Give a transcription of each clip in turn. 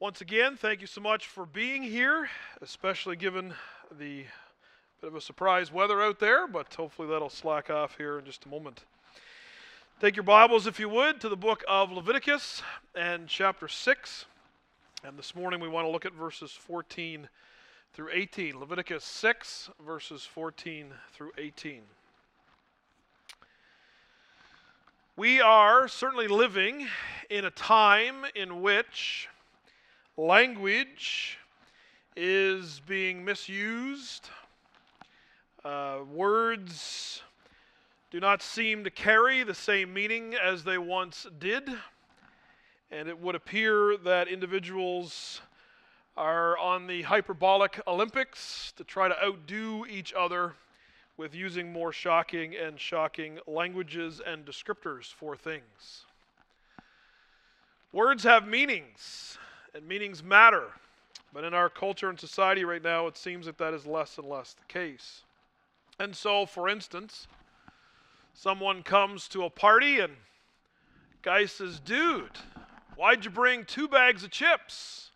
Once again, thank you so much for being here, especially given the bit of a surprise weather out there, but hopefully that'll slack off here in just a moment. Take your Bibles, if you would, to the book of Leviticus and chapter 6. And this morning we want to look at verses 14 through 18. Leviticus 6, verses 14 through 18. We are certainly living in a time in which language is being misused. Uh, words do not seem to carry the same meaning as they once did. And it would appear that individuals are on the hyperbolic Olympics to try to outdo each other with using more shocking and shocking languages and descriptors for things. Words have meanings, and meanings matter. But in our culture and society right now, it seems that that is less and less the case. And so, for instance, someone comes to a party and guy says, "Dude, why'd you bring two bags of chips?"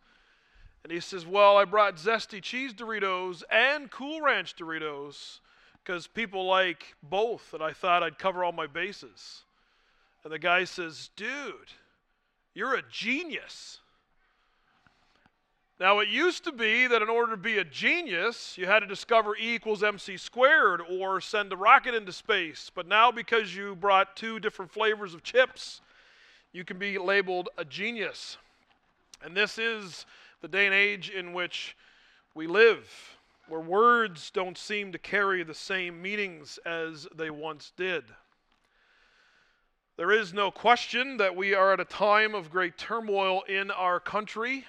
And he says, "Well, I brought zesty cheese Doritos and Cool Ranch Doritos because people like both, and I thought I'd cover all my bases." And the guy says, "Dude, you're a genius." Now, it used to be that in order to be a genius, you had to discover E equals mc squared or send a rocket into space. But now, because you brought two different flavors of chips, you can be labeled a genius. And this is the day and age in which we live, where words don't seem to carry the same meanings as they once did. There is no question that we are at a time of great turmoil in our country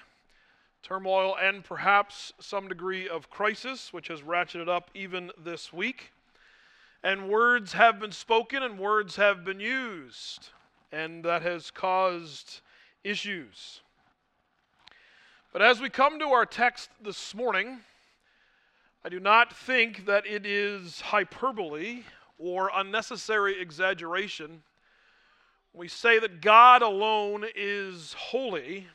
turmoil and perhaps some degree of crisis, which has ratcheted up even this week. And words have been spoken and words have been used, and that has caused issues. But as we come to our text this morning, I do not think that it is hyperbole or unnecessary exaggeration. We say that God alone is holy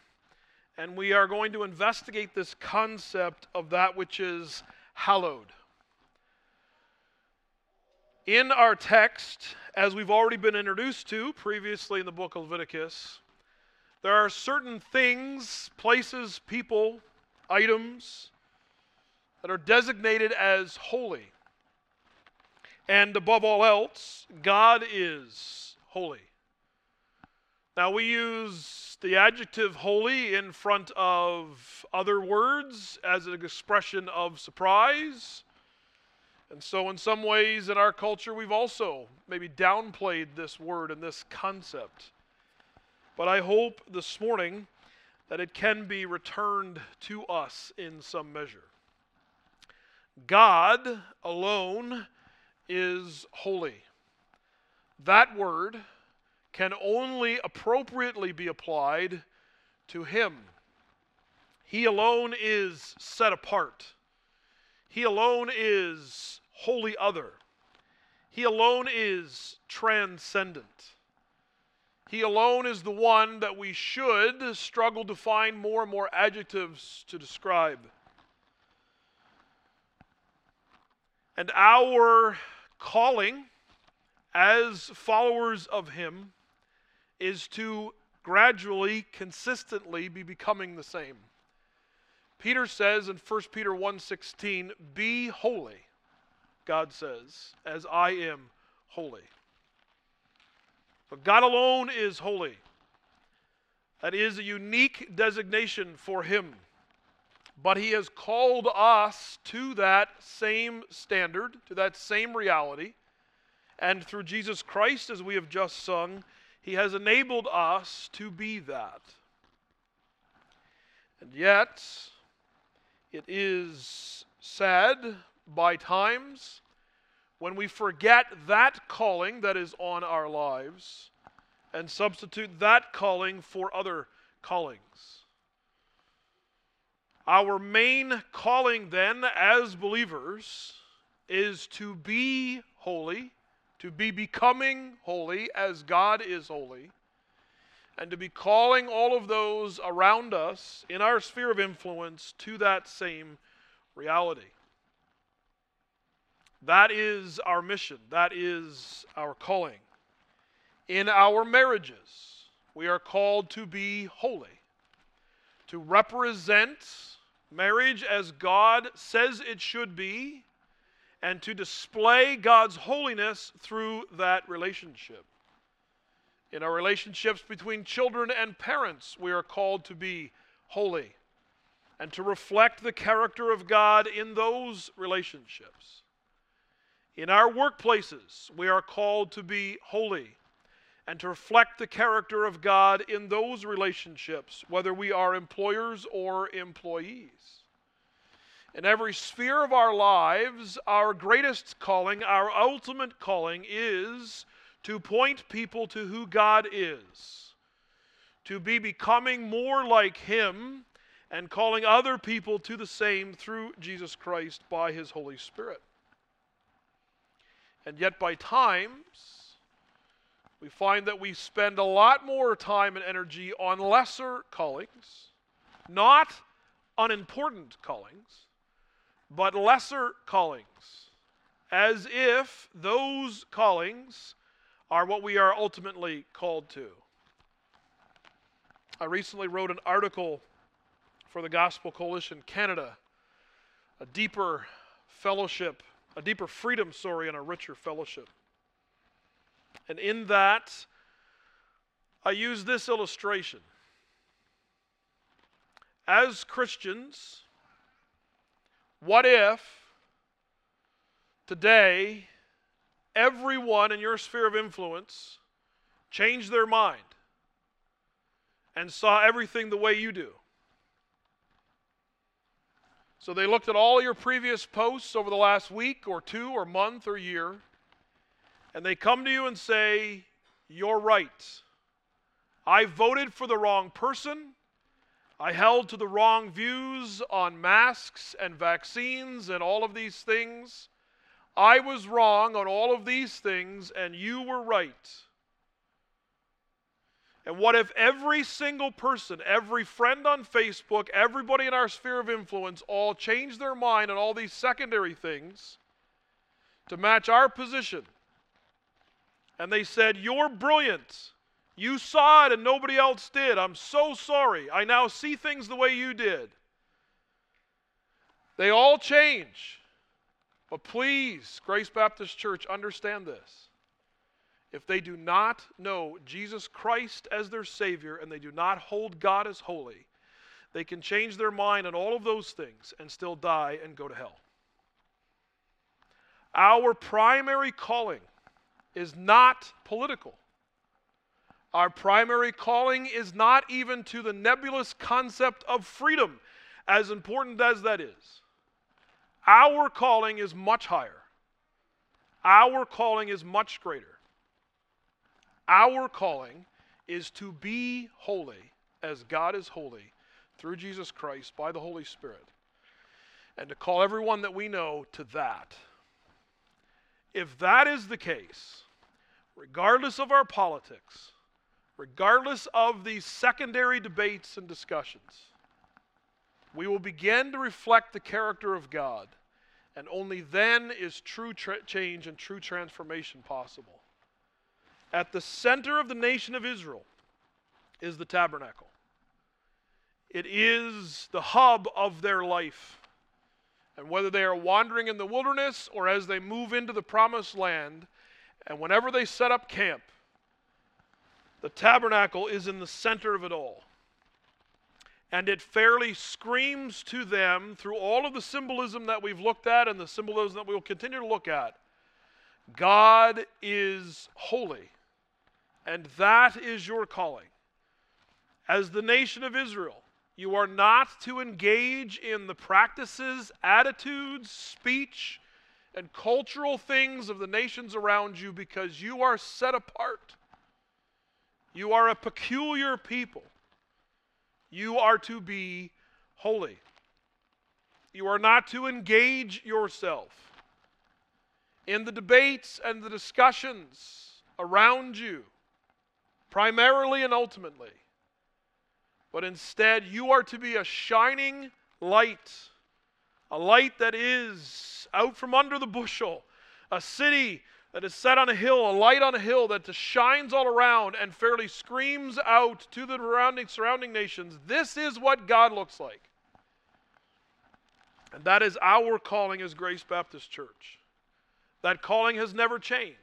and we are going to investigate this concept of that which is hallowed. In our text, as we've already been introduced to previously in the book of Leviticus, there are certain things, places, people, items that are designated as holy. And above all else, God is holy. Now, we use the adjective holy in front of other words as an expression of surprise. And so, in some ways, in our culture, we've also maybe downplayed this word and this concept. But I hope this morning that it can be returned to us in some measure. God alone is holy. That word can only appropriately be applied to Him. He alone is set apart. He alone is wholly other. He alone is transcendent. He alone is the one that we should struggle to find more and more adjectives to describe. And our calling as followers of Him is to gradually, consistently be becoming the same. Peter says in 1 Peter 1:16, "Be holy," God says, "as I am holy." But God alone is holy. That is a unique designation for him. But he has called us to that same standard, to that same reality. And through Jesus Christ, as we have just sung, he has enabled us to be that. And yet, it is sad by times when we forget that calling that is on our lives and substitute that calling for other callings. Our main calling, then, as believers, is to be holy to be becoming holy as God is holy, and to be calling all of those around us in our sphere of influence to that same reality. That is our mission. That is our calling. In our marriages, we are called to be holy, to represent marriage as God says it should be, and to display God's holiness through that relationship. In our relationships between children and parents, we are called to be holy and to reflect the character of God in those relationships. In our workplaces, we are called to be holy and to reflect the character of God in those relationships, whether we are employers or employees. In every sphere of our lives, our greatest calling, our ultimate calling, is to point people to who God is, to be becoming more like Him, and calling other people to the same through Jesus Christ by His Holy Spirit. And yet, by times, we find that we spend a lot more time and energy on lesser callings, not unimportant callings, but lesser callings, as if those callings are what we are ultimately called to. I recently wrote an article for the Gospel Coalition Canada, a deeper fellowship, a deeper freedom sorry, and a richer fellowship. And in that, I use this illustration. As Christians, what if today everyone in your sphere of influence changed their mind and saw everything the way you do? So they looked at all your previous posts over the last week or two or month or year, and they come to you and say, You're right. I voted for the wrong person. I held to the wrong views on masks and vaccines and all of these things. I was wrong on all of these things, and you were right. And what if every single person, every friend on Facebook, everybody in our sphere of influence all changed their mind on all these secondary things to match our position? And they said, You're brilliant. You saw it and nobody else did. I'm so sorry. I now see things the way you did. They all change. But please, Grace Baptist Church, understand this. If they do not know Jesus Christ as their Savior and they do not hold God as holy, they can change their mind on all of those things and still die and go to hell. Our primary calling is not political. Our primary calling is not even to the nebulous concept of freedom, as important as that is. Our calling is much higher. Our calling is much greater. Our calling is to be holy as God is holy through Jesus Christ by the Holy Spirit, and to call everyone that we know to that. If that is the case, regardless of our politics, regardless of these secondary debates and discussions, we will begin to reflect the character of God, and only then is true tra- change and true transformation possible. At the center of the nation of Israel is the tabernacle. It is the hub of their life. And whether they are wandering in the wilderness or as they move into the promised land, and whenever they set up camp, the tabernacle is in the center of it all. And it fairly screams to them through all of the symbolism that we've looked at and the symbolism that we will continue to look at God is holy. And that is your calling. As the nation of Israel, you are not to engage in the practices, attitudes, speech, and cultural things of the nations around you because you are set apart. You are a peculiar people. You are to be holy. You are not to engage yourself in the debates and the discussions around you primarily and ultimately. But instead, you are to be a shining light, a light that is out from under the bushel, a city that is set on a hill, a light on a hill that shines all around and fairly screams out to the surrounding, surrounding nations this is what God looks like. And that is our calling as Grace Baptist Church. That calling has never changed.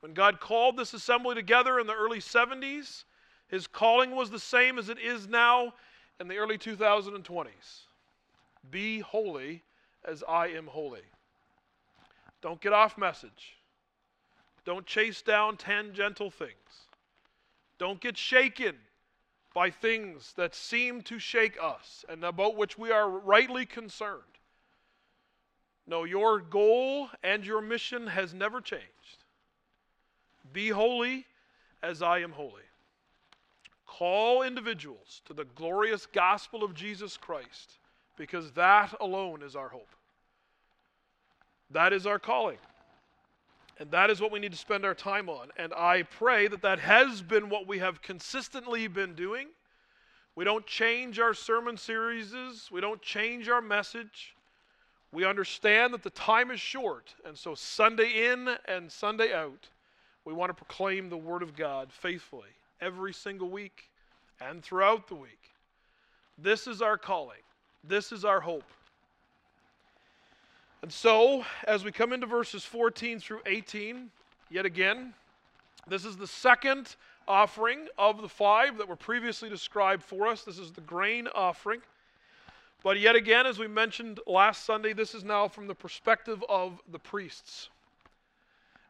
When God called this assembly together in the early 70s, his calling was the same as it is now in the early 2020s Be holy as I am holy. Don't get off message. Don't chase down tangential things. Don't get shaken by things that seem to shake us and about which we are rightly concerned. No, your goal and your mission has never changed. Be holy as I am holy. Call individuals to the glorious gospel of Jesus Christ because that alone is our hope. That is our calling. And that is what we need to spend our time on. And I pray that that has been what we have consistently been doing. We don't change our sermon series, we don't change our message. We understand that the time is short. And so, Sunday in and Sunday out, we want to proclaim the Word of God faithfully every single week and throughout the week. This is our calling, this is our hope. And so, as we come into verses 14 through 18, yet again, this is the second offering of the five that were previously described for us. This is the grain offering. But yet again, as we mentioned last Sunday, this is now from the perspective of the priests.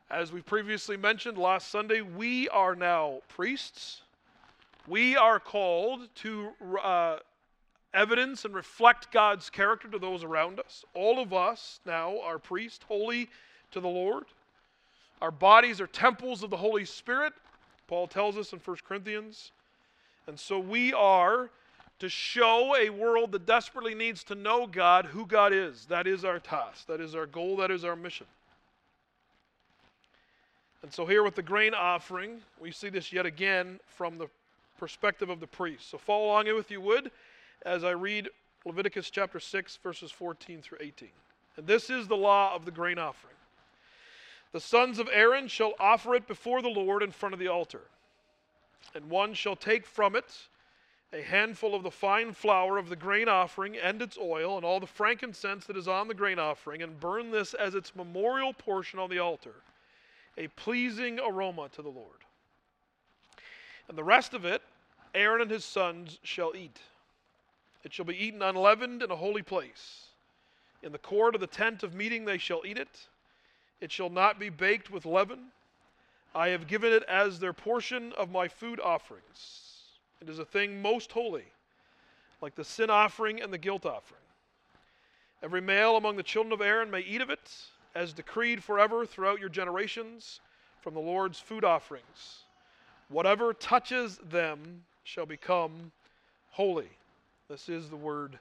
As we previously mentioned last Sunday, we are now priests. We are called to uh, evidence and reflect God's character to those around us. All of us now are priests, holy to the Lord. Our bodies are temples of the Holy Spirit, Paul tells us in 1 Corinthians. And so we are to show a world that desperately needs to know God, who God is. That is our task, that is our goal, that is our mission. And so, here with the grain offering, we see this yet again from the perspective of the priest. So, follow along if you would as I read Leviticus chapter 6, verses 14 through 18. And this is the law of the grain offering. The sons of Aaron shall offer it before the Lord in front of the altar. And one shall take from it a handful of the fine flour of the grain offering and its oil, and all the frankincense that is on the grain offering, and burn this as its memorial portion on the altar, a pleasing aroma to the Lord. And the rest of it Aaron and his sons shall eat. It shall be eaten unleavened in a holy place. In the court of the tent of meeting they shall eat it. It shall not be baked with leaven. I have given it as their portion of my food offerings. It is a thing most holy, like the sin offering and the guilt offering. Every male among the children of Aaron may eat of it, as decreed forever throughout your generations, from the Lord's food offerings. Whatever touches them shall become holy. This is the word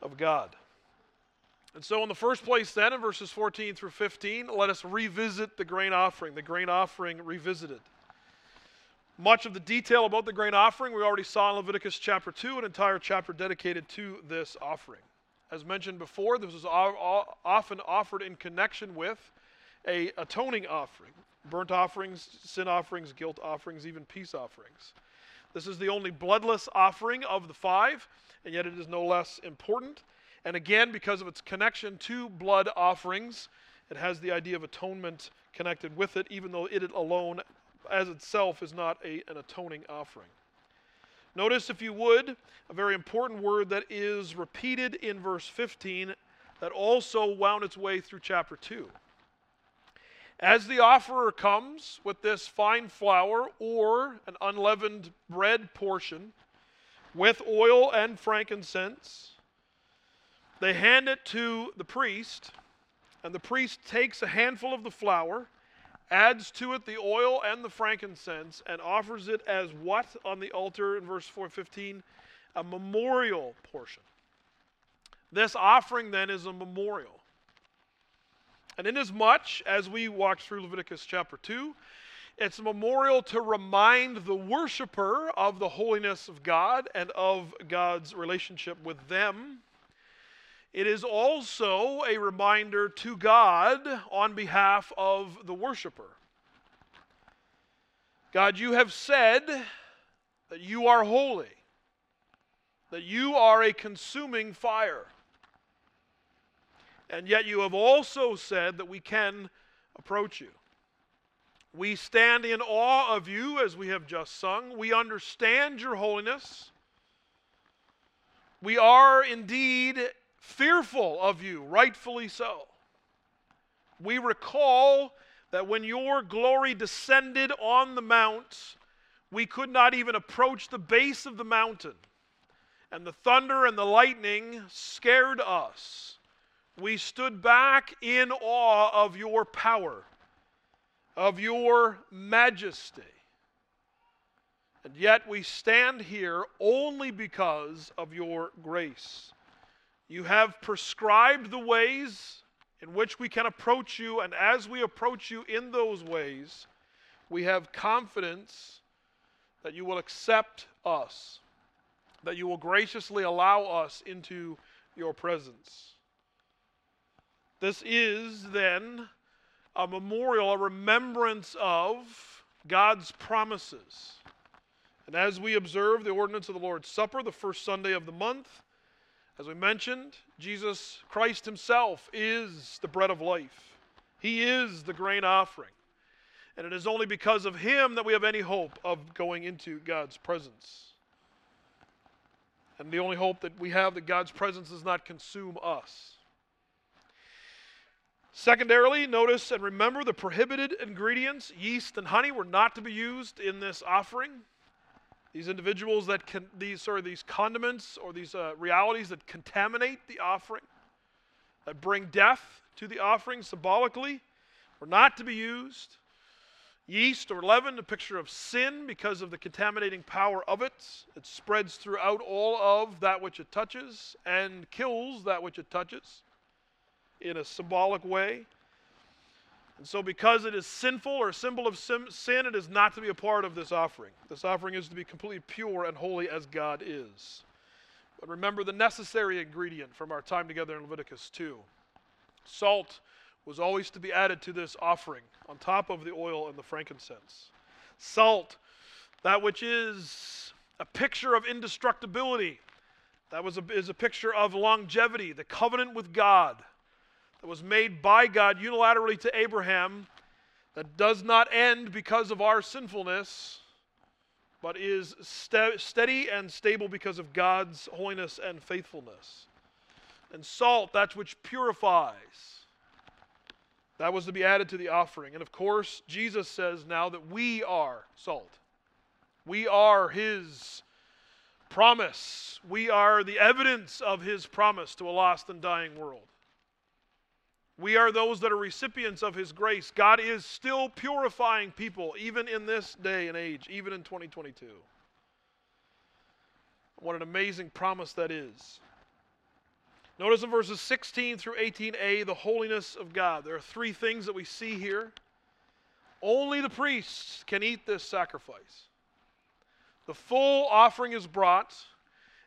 of God. And so, in the first place, then, in verses 14 through 15, let us revisit the grain offering, the grain offering revisited. Much of the detail about the grain offering we already saw in Leviticus chapter 2, an entire chapter dedicated to this offering. As mentioned before, this was often offered in connection with a atoning offering, burnt offerings, sin offerings, guilt offerings, even peace offerings. This is the only bloodless offering of the five, and yet it is no less important. And again, because of its connection to blood offerings, it has the idea of atonement connected with it, even though it alone, as itself, is not a, an atoning offering. Notice, if you would, a very important word that is repeated in verse 15 that also wound its way through chapter 2. As the offerer comes with this fine flour or an unleavened bread portion with oil and frankincense, they hand it to the priest, and the priest takes a handful of the flour, adds to it the oil and the frankincense, and offers it as what on the altar in verse 415? A memorial portion. This offering then is a memorial. And inasmuch as we walked through Leviticus chapter 2, It's a memorial to remind the worshiper of the holiness of God and of God's relationship with them. It is also a reminder to God on behalf of the worshiper. God, you have said that you are holy, that you are a consuming fire. And yet you have also said that we can approach you. We stand in awe of you as we have just sung. We understand your holiness. We are indeed fearful of you, rightfully so. We recall that when your glory descended on the mount, we could not even approach the base of the mountain. And the thunder and the lightning scared us. We stood back in awe of your power, of your majesty. And yet we stand here only because of your grace. You have prescribed the ways in which we can approach you, and as we approach you in those ways, we have confidence that you will accept us, that you will graciously allow us into your presence. This is then a memorial, a remembrance of God's promises. And as we observe the ordinance of the Lord's Supper, the first Sunday of the month, as we mentioned, Jesus Christ Himself is the bread of life, He is the grain offering. And it is only because of Him that we have any hope of going into God's presence. And the only hope that we have that God's presence does not consume us. Secondarily, notice and remember the prohibited ingredients, yeast and honey, were not to be used in this offering. These individuals that can, these sorry, these condiments or these uh, realities that contaminate the offering, that bring death to the offering symbolically, were not to be used. Yeast or leaven, a picture of sin because of the contaminating power of it. It spreads throughout all of that which it touches and kills that which it touches in a symbolic way. And so, because it is sinful or a symbol of sin, it is not to be a part of this offering. This offering is to be completely pure and holy as God is. But remember the necessary ingredient from our time together in Leviticus 2 salt was always to be added to this offering on top of the oil and the frankincense. Salt, that which is a picture of indestructibility, that was a, is a picture of longevity, the covenant with God that was made by God unilaterally to Abraham that does not end because of our sinfulness, but is steady and stable because of God's holiness and faithfulness. And salt, that which purifies. That was to be added to the offering. And of course, Jesus says now that we are salt. We are his promise. We are the evidence of his promise to a lost and dying world. We are those that are recipients of His grace. God is still purifying people, even in this day and age, even in 2022. What an amazing promise that is. Notice in verses 16 through 18a the holiness of God. There are three things that we see here. Only the priests can eat this sacrifice. The full offering is brought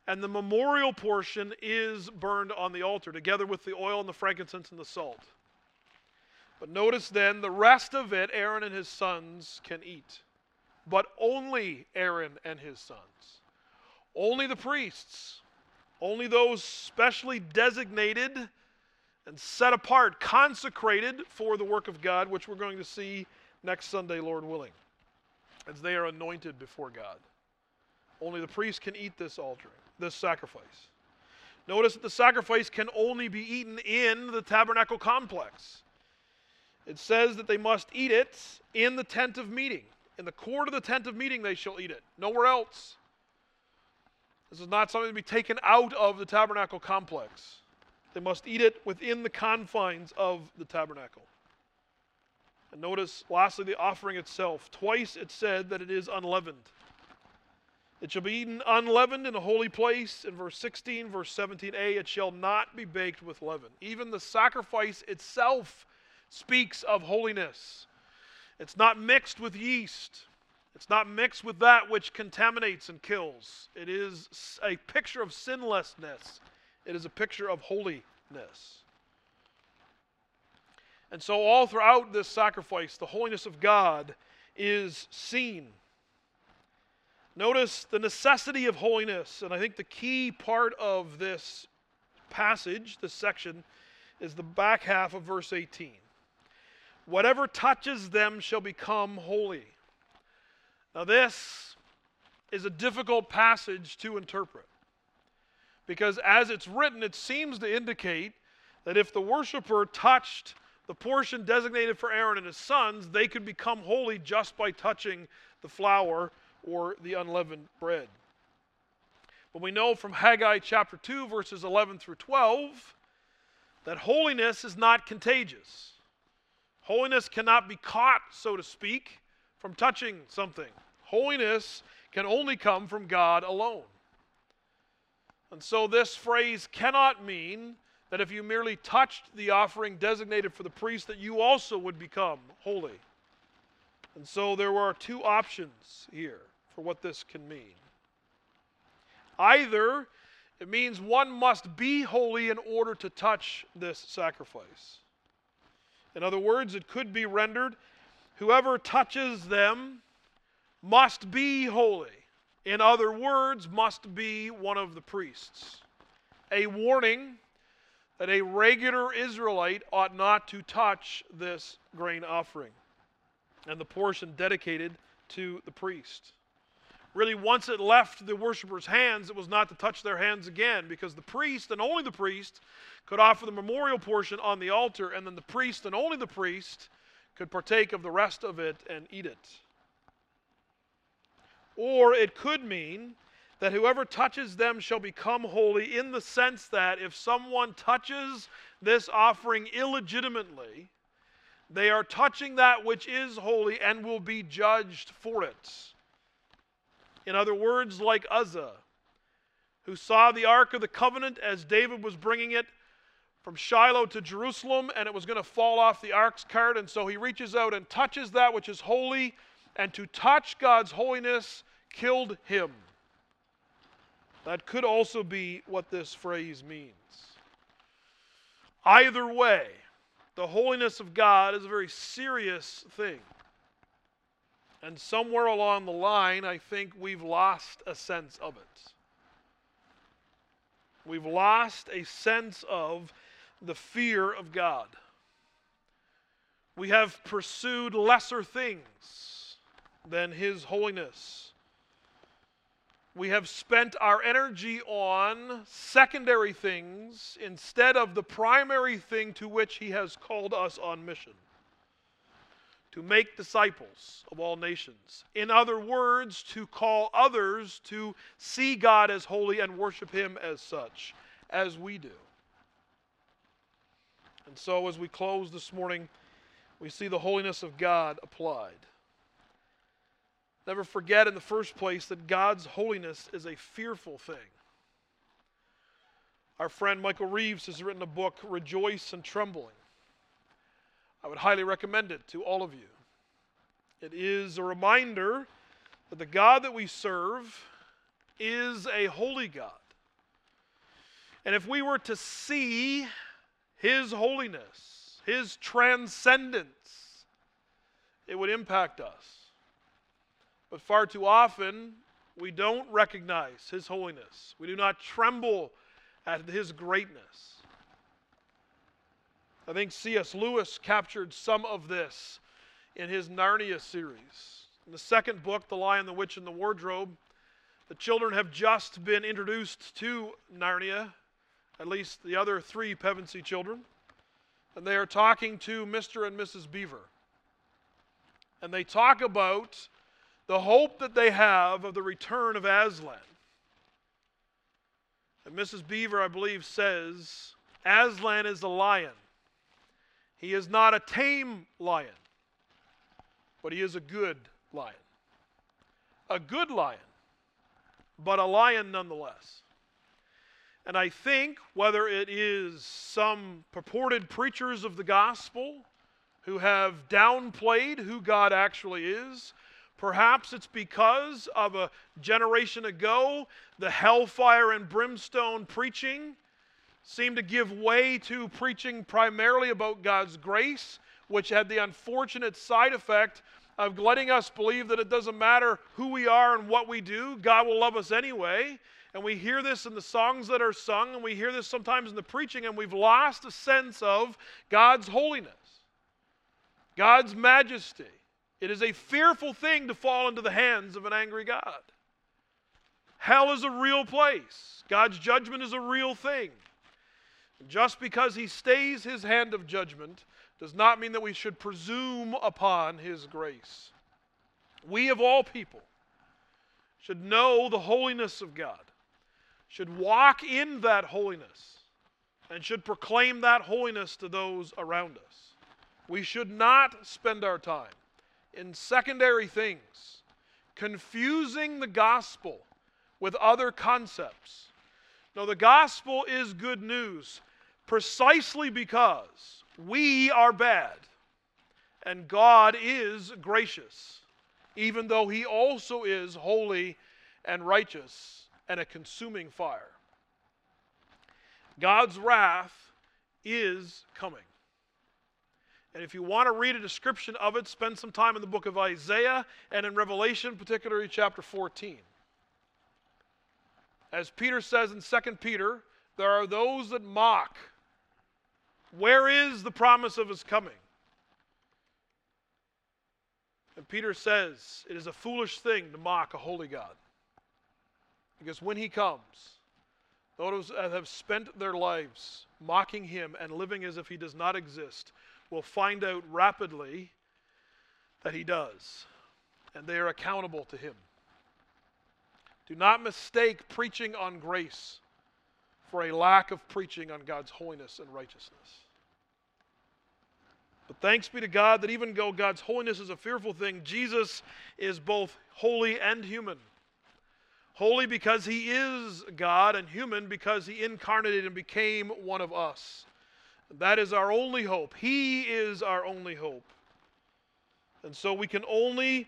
and the memorial portion is burned on the altar, together with the oil and the frankincense and the salt. But notice then, the rest of it Aaron and his sons can eat. But only Aaron and his sons. Only the priests. Only those specially designated and set apart, consecrated for the work of God, which we're going to see next Sunday, Lord willing, as they are anointed before God. Only the priests can eat this altar this sacrifice. Notice that the sacrifice can only be eaten in the tabernacle complex. It says that they must eat it in the tent of meeting. In the court of the tent of meeting, they shall eat it. Nowhere else. This is not something to be taken out of the tabernacle complex. They must eat it within the confines of the tabernacle. And notice, lastly, the offering itself. Twice it said that it is unleavened. It shall be eaten unleavened in a holy place. In verse 16, verse 17a, it shall not be baked with leaven. Even the sacrifice itself speaks of holiness. It's not mixed with yeast. It's not mixed with that which contaminates and kills. It is a picture of sinlessness. It is a picture of holiness. And so, all throughout this sacrifice, the holiness of God is seen. Notice the necessity of holiness, and I think the key part of this passage, this section, is the back half of verse 18. Whatever touches them shall become holy. Now, this is a difficult passage to interpret because, as it's written, it seems to indicate that if the worshiper touched the portion designated for Aaron and his sons, they could become holy just by touching the flour or the unleavened bread. But we know from Haggai chapter 2, verses 11 through 12, that holiness is not contagious. Holiness cannot be caught, so to speak, from touching something. Holiness can only come from God alone. And so this phrase cannot mean that if you merely touched the offering designated for the priest, that you also would become holy. And so there are two options here for what this can mean. Either it means one must be holy in order to touch this sacrifice. In other words, it could be rendered whoever touches them must be holy. In other words, must be one of the priests. A warning that a regular Israelite ought not to touch this grain offering and the portion dedicated to the priest really, once it left the worshippers' hands, it was not to touch their hands again because the priest and only the priest could offer the memorial portion on the altar, and then the priest and only the priest could partake of the rest of it and eat it. Or it could mean that whoever touches them shall become holy in the sense that if someone touches this offering illegitimately, they are touching that which is holy and will be judged for it. In other words, like Uzzah, who saw the Ark of the Covenant as David was bringing it from Shiloh to Jerusalem, and it was going to fall off the ark's cart, and so he reaches out and touches that which is holy, and to touch God's holiness killed him. That could also be what this phrase means. Either way, the holiness of God is a very serious thing. And somewhere along the line, I think we've lost a sense of it. We've lost a sense of the fear of God. We have pursued lesser things than His holiness. We have spent our energy on secondary things instead of the primary thing to which He has called us on mission to make disciples of all nations. In other words, to call others to see God as holy and worship Him as such, as we do. And so, as we close this morning, we see the holiness of God applied. Never forget, in the first place, that God's holiness is a fearful thing. Our friend Michael Reeves has written a book, Rejoice and Trembling. I would highly recommend it to all of you. It is a reminder that the God that we serve is a holy God. And if we were to see His holiness, His transcendence, it would impact us. But far too often, we don't recognize His holiness. We do not tremble at His greatness. I think C.S. Lewis captured some of this in his Narnia series. In the second book, The Lion, the Witch, and the Wardrobe, the children have just been introduced to Narnia, at least the other three Pevensie children, and they are talking to Mr. and Mrs. Beaver. And they talk about the hope that they have of the return of Aslan. And Mrs. Beaver, I believe, says Aslan is a lion. He is not a tame lion, but he is a good lion. A good lion, but a lion nonetheless. And I think whether it is some purported preachers of the gospel who have downplayed who God actually is. Perhaps it's because of a generation ago, the hellfire and brimstone preaching seemed to give way to preaching primarily about God's grace, which had the unfortunate side effect of letting us believe that it doesn't matter who we are and what we do, God will love us anyway. And we hear this in the songs that are sung, and we hear this sometimes in the preaching, and we've lost a sense of God's holiness, God's majesty. It is a fearful thing to fall into the hands of an angry God. Hell is a real place, God's judgment is a real thing. Just because He stays His hand of judgment does not mean that we should presume upon His grace. We, of all people, should know the holiness of God should walk in that holiness and should proclaim that holiness to those around us. We should not spend our time in secondary things, confusing the gospel with other concepts. No, the gospel is good news precisely because we are bad and God is gracious, even though He also is holy and righteous and a consuming fire. God's wrath is coming. And if you want to read a description of it, spend some time in the book of Isaiah and in Revelation, particularly chapter 14. As Peter says in 2 Peter, there are those that mock. Where is the promise of his coming? And Peter says, It is a foolish thing to mock a holy God. Because when he comes, those that have spent their lives mocking him and living as if he does not exist will find out rapidly that he does, and they are accountable to him. Do not mistake preaching on grace for a lack of preaching on God's holiness and righteousness. But thanks be to God that even though God's holiness is a fearful thing, Jesus is both holy and human. Holy because he is God, and human because he incarnated and became one of us. That is our only hope. He is our only hope. And so we can only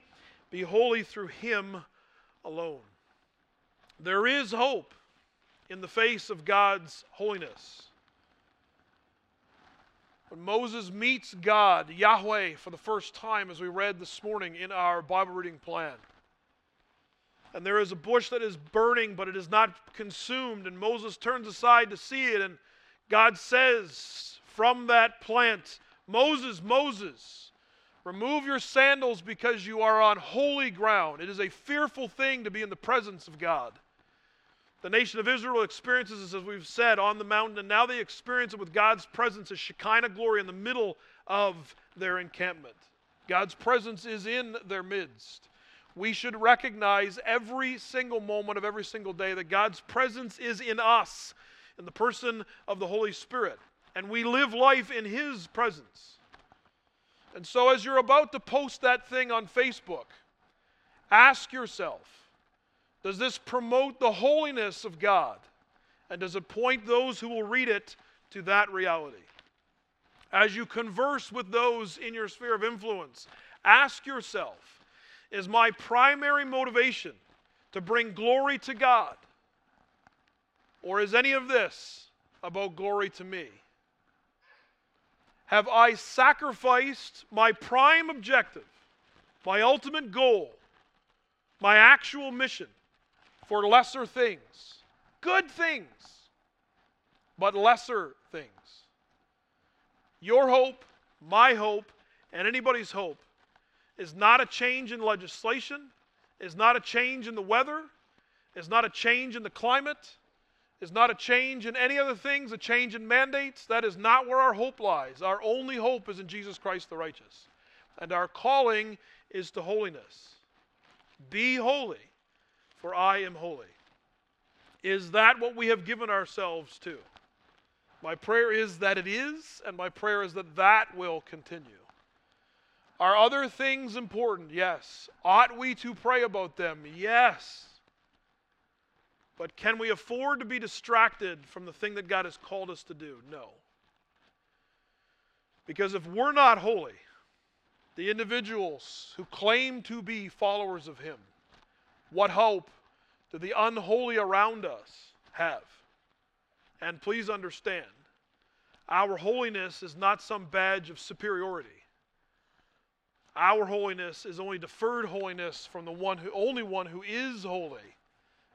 be holy through him alone. There is hope in the face of God's holiness. When Moses meets God, Yahweh, for the first time, as we read this morning in our Bible reading plan, and there is a bush that is burning, but it is not consumed. And Moses turns aside to see it, and God says from that plant, Moses, Moses, remove your sandals because you are on holy ground. It is a fearful thing to be in the presence of God. The nation of Israel experiences this, as we've said, on the mountain, and now they experience it with God's presence as Shekinah glory in the middle of their encampment. God's presence is in their midst we should recognize every single moment of every single day that God's presence is in us, in the person of the Holy Spirit. And we live life in His presence. And so, as you're about to post that thing on Facebook, ask yourself Does this promote the holiness of God? And does it point those who will read it to that reality? As you converse with those in your sphere of influence, ask yourself is my primary motivation to bring glory to God? Or is any of this about glory to me? Have I sacrificed my prime objective, my ultimate goal, my actual mission for lesser things? Good things, but lesser things. Your hope, my hope, and anybody's hope is not a change in legislation, is not a change in the weather, is not a change in the climate, is not a change in any other things, a change in mandates. That is not where our hope lies. Our only hope is in Jesus Christ the righteous. And our calling is to holiness. Be holy, for I am holy. Is that what we have given ourselves to? My prayer is that it is, and my prayer is that that will continue. Are other things important? Yes. Ought we to pray about them? Yes. But can we afford to be distracted from the thing that God has called us to do? No. Because if we're not holy, the individuals who claim to be followers of Him, what hope do the unholy around us have? And please understand, our holiness is not some badge of superiority. Our holiness is only deferred holiness from the one who only one who is holy.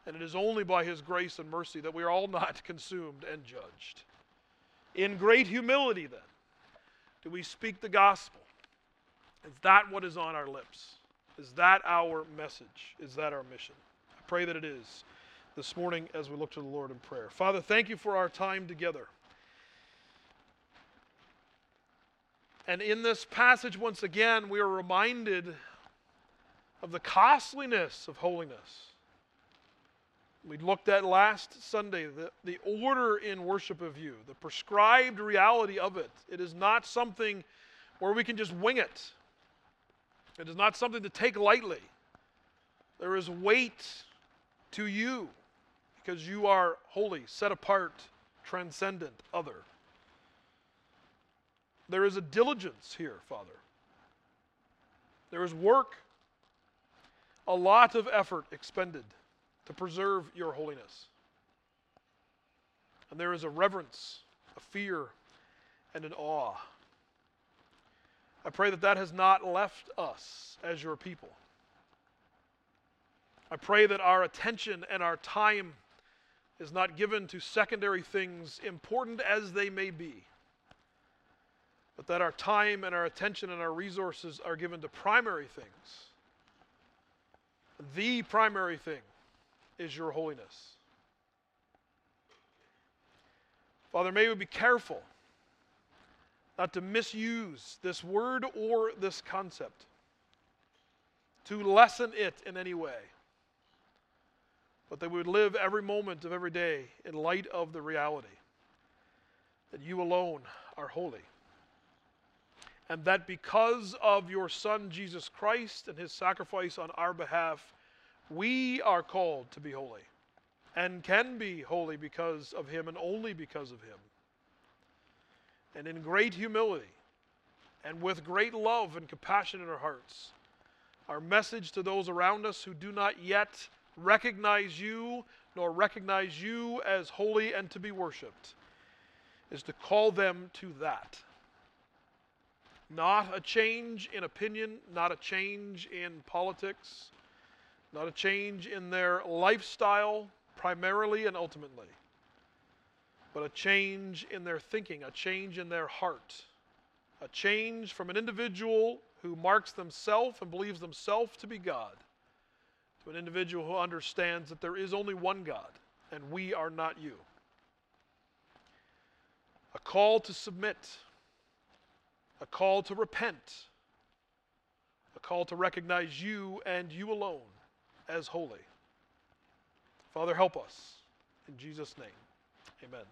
And it is only by his grace and mercy that we are all not consumed and judged. In great humility, then, do we speak the gospel? Is that what is on our lips? Is that our message? Is that our mission? Pray that it is this morning as we look to the Lord in prayer. Father, thank you for our time together. And in this passage, once again, we are reminded of the costliness of holiness. We looked at last Sunday the, the order in worship of you, the prescribed reality of it. It is not something where we can just wing it, it is not something to take lightly. There is weight to you because you are holy, set apart, transcendent, other. There is a diligence here, Father. There is work, a lot of effort expended to preserve your holiness. And there is a reverence, a fear, and an awe. I pray that that has not left us as your people. I pray that our attention and our time is not given to secondary things, important as they may be, but that our time and our attention and our resources are given to primary things. The primary thing is your holiness. Father, may we be careful not to misuse this word or this concept, to lessen it in any way, but that we would live every moment of every day in light of the reality that you alone are holy. And that because of your Son, Jesus Christ, and his sacrifice on our behalf, we are called to be holy and can be holy because of him and only because of him. And in great humility and with great love and compassion in our hearts, our message to those around us who do not yet recognize you nor recognize you as holy and to be worshiped is to call them to that. Not a change in opinion, not a change in politics, not a change in their lifestyle, primarily and ultimately, but a change in their thinking, a change in their heart, a change from an individual who marks themselves and believes themselves to be God an individual who understands that there is only one God and we are not you. A call to submit, a call to repent, a call to recognize you and you alone as holy. Father, help us. In Jesus' name, amen.